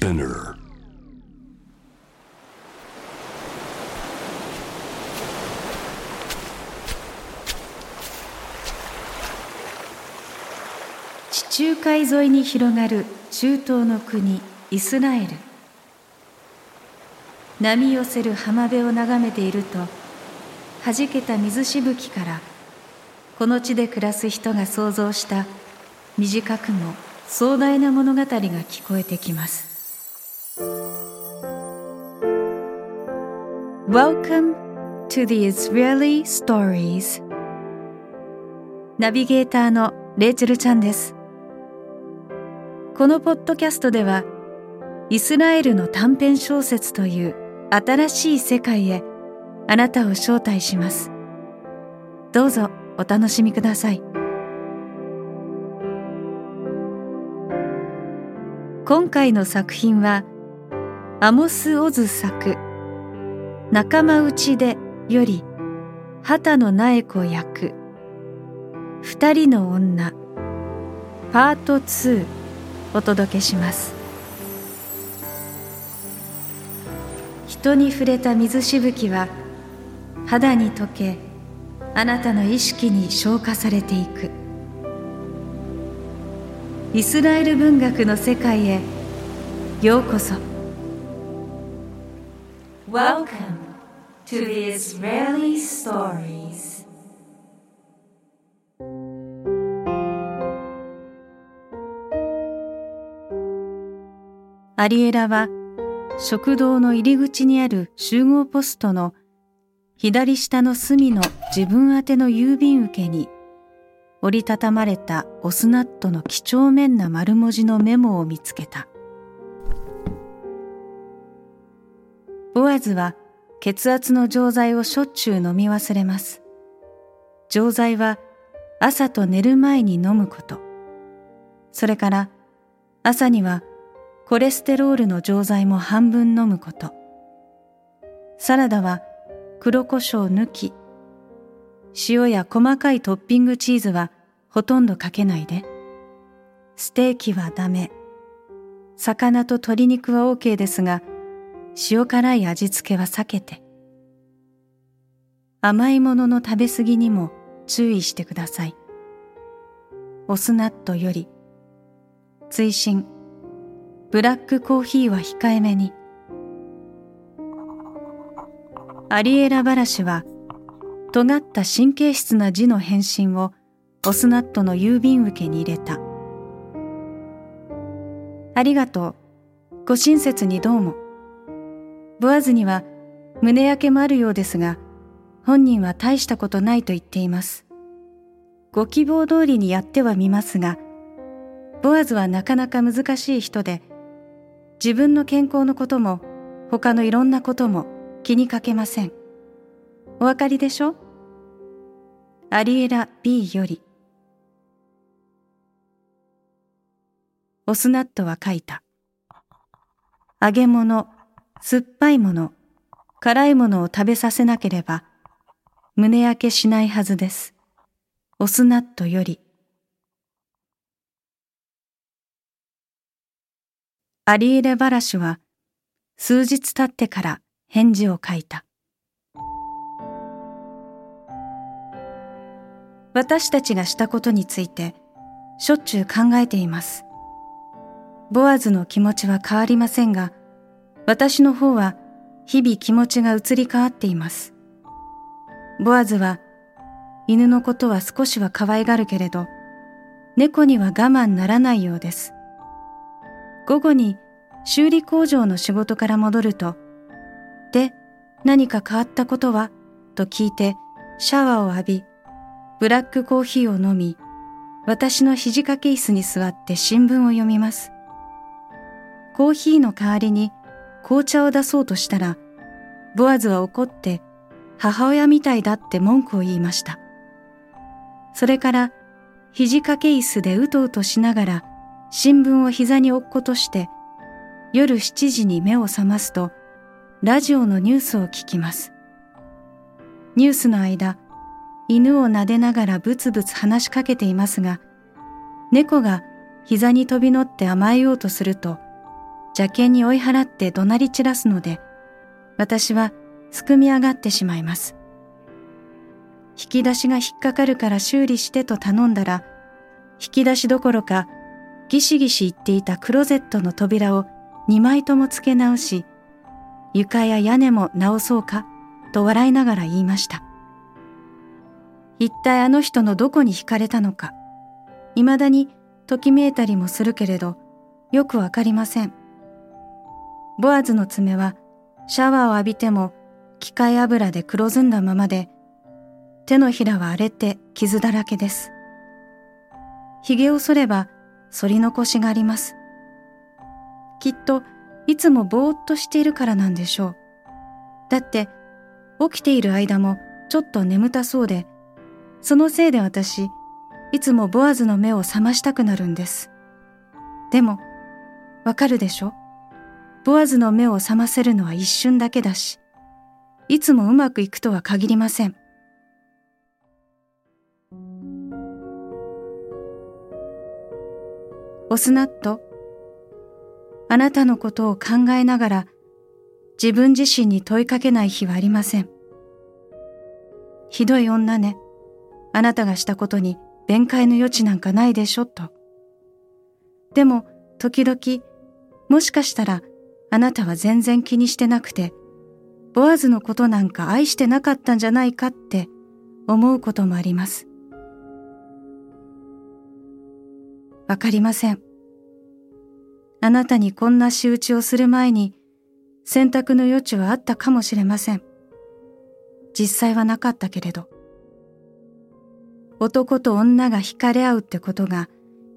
Spinner. 地中海沿いに広がる中東の国イスラエル。波寄せる浜辺を眺めていると弾けた水しぶきからこの地で暮らす人が想像した短くも壮大な物語が聞こえてきます。Welcome to the Israeli Stories. ナビゲーターのレイチェルちゃんです。このポッドキャストではイスラエルの短編小説という新しい世界へあなたを招待します。どうぞお楽しみください。今回の作品はアモス・オズ作「仲間内で」より畑野苗子役「二人の女」パート2お届けします。人に触れた水しぶきは肌に溶けあなたの意識に消化されていく。イスラエル文学の世界へようこそ。Welcome to the Israeli Stories アリエラは食堂の入り口にある集合ポストの左下の隅の自分宛ての郵便受けに折りたたまれたオスナットの几帳面な丸文字のメモを見つけた。ボアズは血圧の錠剤をしょっちゅう飲み忘れます。錠剤は朝と寝る前に飲むこと。それから朝にはコレステロールの錠剤も半分飲むこと。サラダは黒胡椒抜き。塩や細かいトッピングチーズはほとんどかけないで。ステーキはダメ。魚と鶏肉は OK ですが、塩辛い味付けは避けて。甘いものの食べ過ぎにも注意してください。オスナットより、追伸ブラックコーヒーは控えめに。アリエラ・バラシは、尖った神経質な字の返信をオスナットの郵便受けに入れた。ありがとう。ご親切にどうも。ボアズには胸焼けもあるようですが、本人は大したことないと言っています。ご希望通りにやってはみますが、ボアズはなかなか難しい人で、自分の健康のことも他のいろんなことも気にかけません。お分かりでしょう？アリエラ B より。オスナットは書いた。揚げ物、酸っぱいもの、辛いものを食べさせなければ、胸焼けしないはずです。オスナットより。アリエレ・バラシュは数日経ってから返事を書いた。私たちがしたことについてしょっちゅう考えています。ボアズの気持ちは変わりませんが、私の方は日々気持ちが移り変わっています。ボアズは犬のことは少しは可愛がるけれど、猫には我慢ならないようです。午後に修理工場の仕事から戻ると、で、何か変わったことは？と聞いてシャワーを浴び、ブラックコーヒーを飲み、私の肘掛け椅子に座って新聞を読みます。コーヒーの代わりに紅茶を出そうとしたら、ボアズは怒って母親みたいだって文句を言いました。それから肘掛け椅子でうとうとしながら新聞を膝に置くことして、夜7時に目を覚ますと、ラジオのニュースを聞きます。ニュースの間、犬を撫でながらブツブツ話しかけていますが、猫が膝に飛び乗って甘えようとすると、邪険に追い払って怒鳴り散らすので、私はすくみ上がってしまいます。引き出しが引っかかるから修理してと頼んだら、引き出しどころかギシギシ言っていたクロゼットの扉を二枚とも付け直し、床や屋根も直そうかと笑いながら言いました。一体あの人のどこに惹かれたのか、未だにときめいたりもするけれど、よくわかりません。ボアズの爪はシャワーを浴びても機械油で黒ずんだままで、手のひらは荒れて傷だらけです。髭を剃れば反り残しがあります。きっといつもぼーっとしているからなんでしょう。だって起きている間もちょっと眠たそうで、そのせいで私、いつもボアズの目を覚ましたくなるんです。でも、わかるでしょ？ボアズの目を覚ませるのは一瞬だけだし、いつもうまくいくとは限りません。オスナット、あなたのことを考えながら自分自身に問いかけない日はありません。ひどい女ね。あなたがしたことに弁解の余地なんかないでしょ、と。でも、時々、もしかしたら、あなたは全然気にしてなくて、ボアズのことなんか愛してなかったんじゃないかって思うこともあります。わかりません。あなたにこんな仕打ちをする前に選択の余地はあったかもしれません。実際はなかったけれど。男と女が惹かれ合うってことが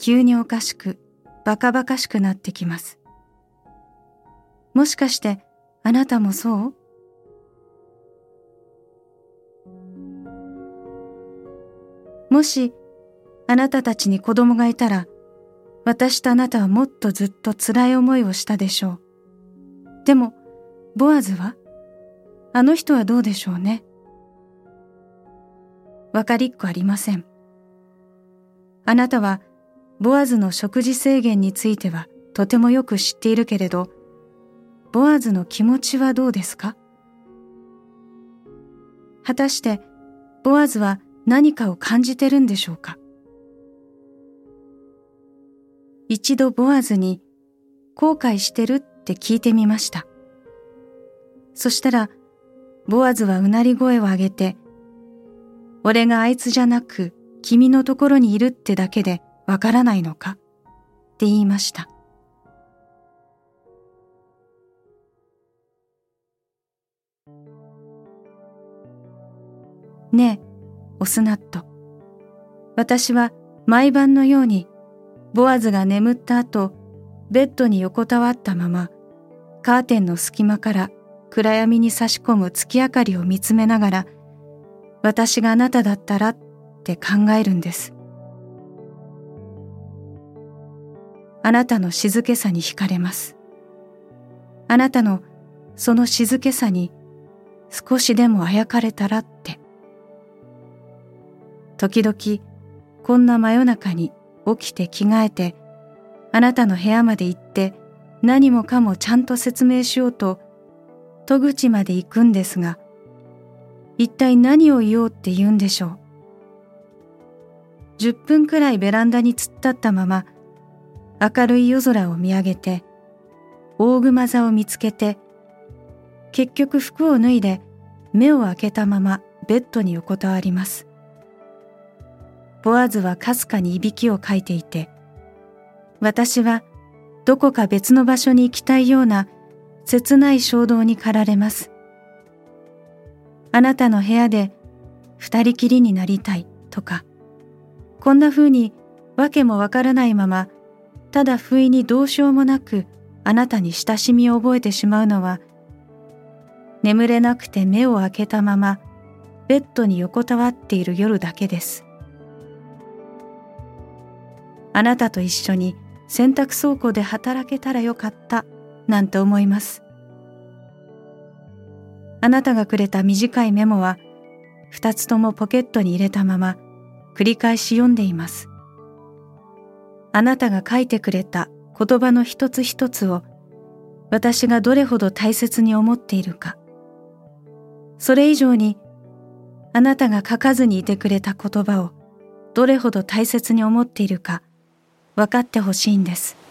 急におかしく、バカバカしくなってきます。もしかしてあなたもそう？もしあなたたちに子供がいたら私とあなたはもっとずっと辛い思いをしたでしょう。でも、ボアズはあの人はどうでしょうね。わかりっこありません。あなたは、ボアズの食事制限についてはとてもよく知っているけれど、ボアズの気持ちはどうですか？果たして、ボアズは何かを感じてるんでしょうか？一度ボアズに後悔してるって聞いてみました。そしたら、ボアズはうなり声を上げて、俺があいつじゃなく君のところにいるってだけでわからないのか？って言いました。ねえ、オスナット。私は毎晩のようにボアズが眠った後、ベッドに横たわったまま、カーテンの隙間から暗闇に差し込む月明かりを見つめながら、私があなただったらって考えるんです。あなたの静けさに惹かれます。あなたのその静けさに少しでもあやかれたらって。時々こんな真夜中に起きて着替えて、あなたの部屋まで行って何もかもちゃんと説明しようと、戸口まで行くんですが、一体何を言おうって言うんでしょう。10分くらいベランダに突っ立ったまま、明るい夜空を見上げて、大熊座を見つけて、結局服を脱いで目を開けたままベッドに横たわります。ボアズはかすかにいびきをかいていて、私はどこか別の場所に行きたいような切ない衝動に駆られます。あなたの部屋で二人きりになりたいとか、こんな風にわけもわからないまま、ただ不意にどうしようもなくあなたに親しみを覚えてしまうのは、眠れなくて目を開けたままベッドに横たわっている夜だけです。あなたと一緒に洗濯倉庫で働けたらよかったなんて思います。あなたがくれた短いメモは二つともポケットに入れたまま繰り返し読んでいます。あなたが書いてくれた言葉の一つ一つを私がどれほど大切に思っているか。それ以上にあなたが書かずにいてくれた言葉をどれほど大切に思っているか。分かってほしいんです。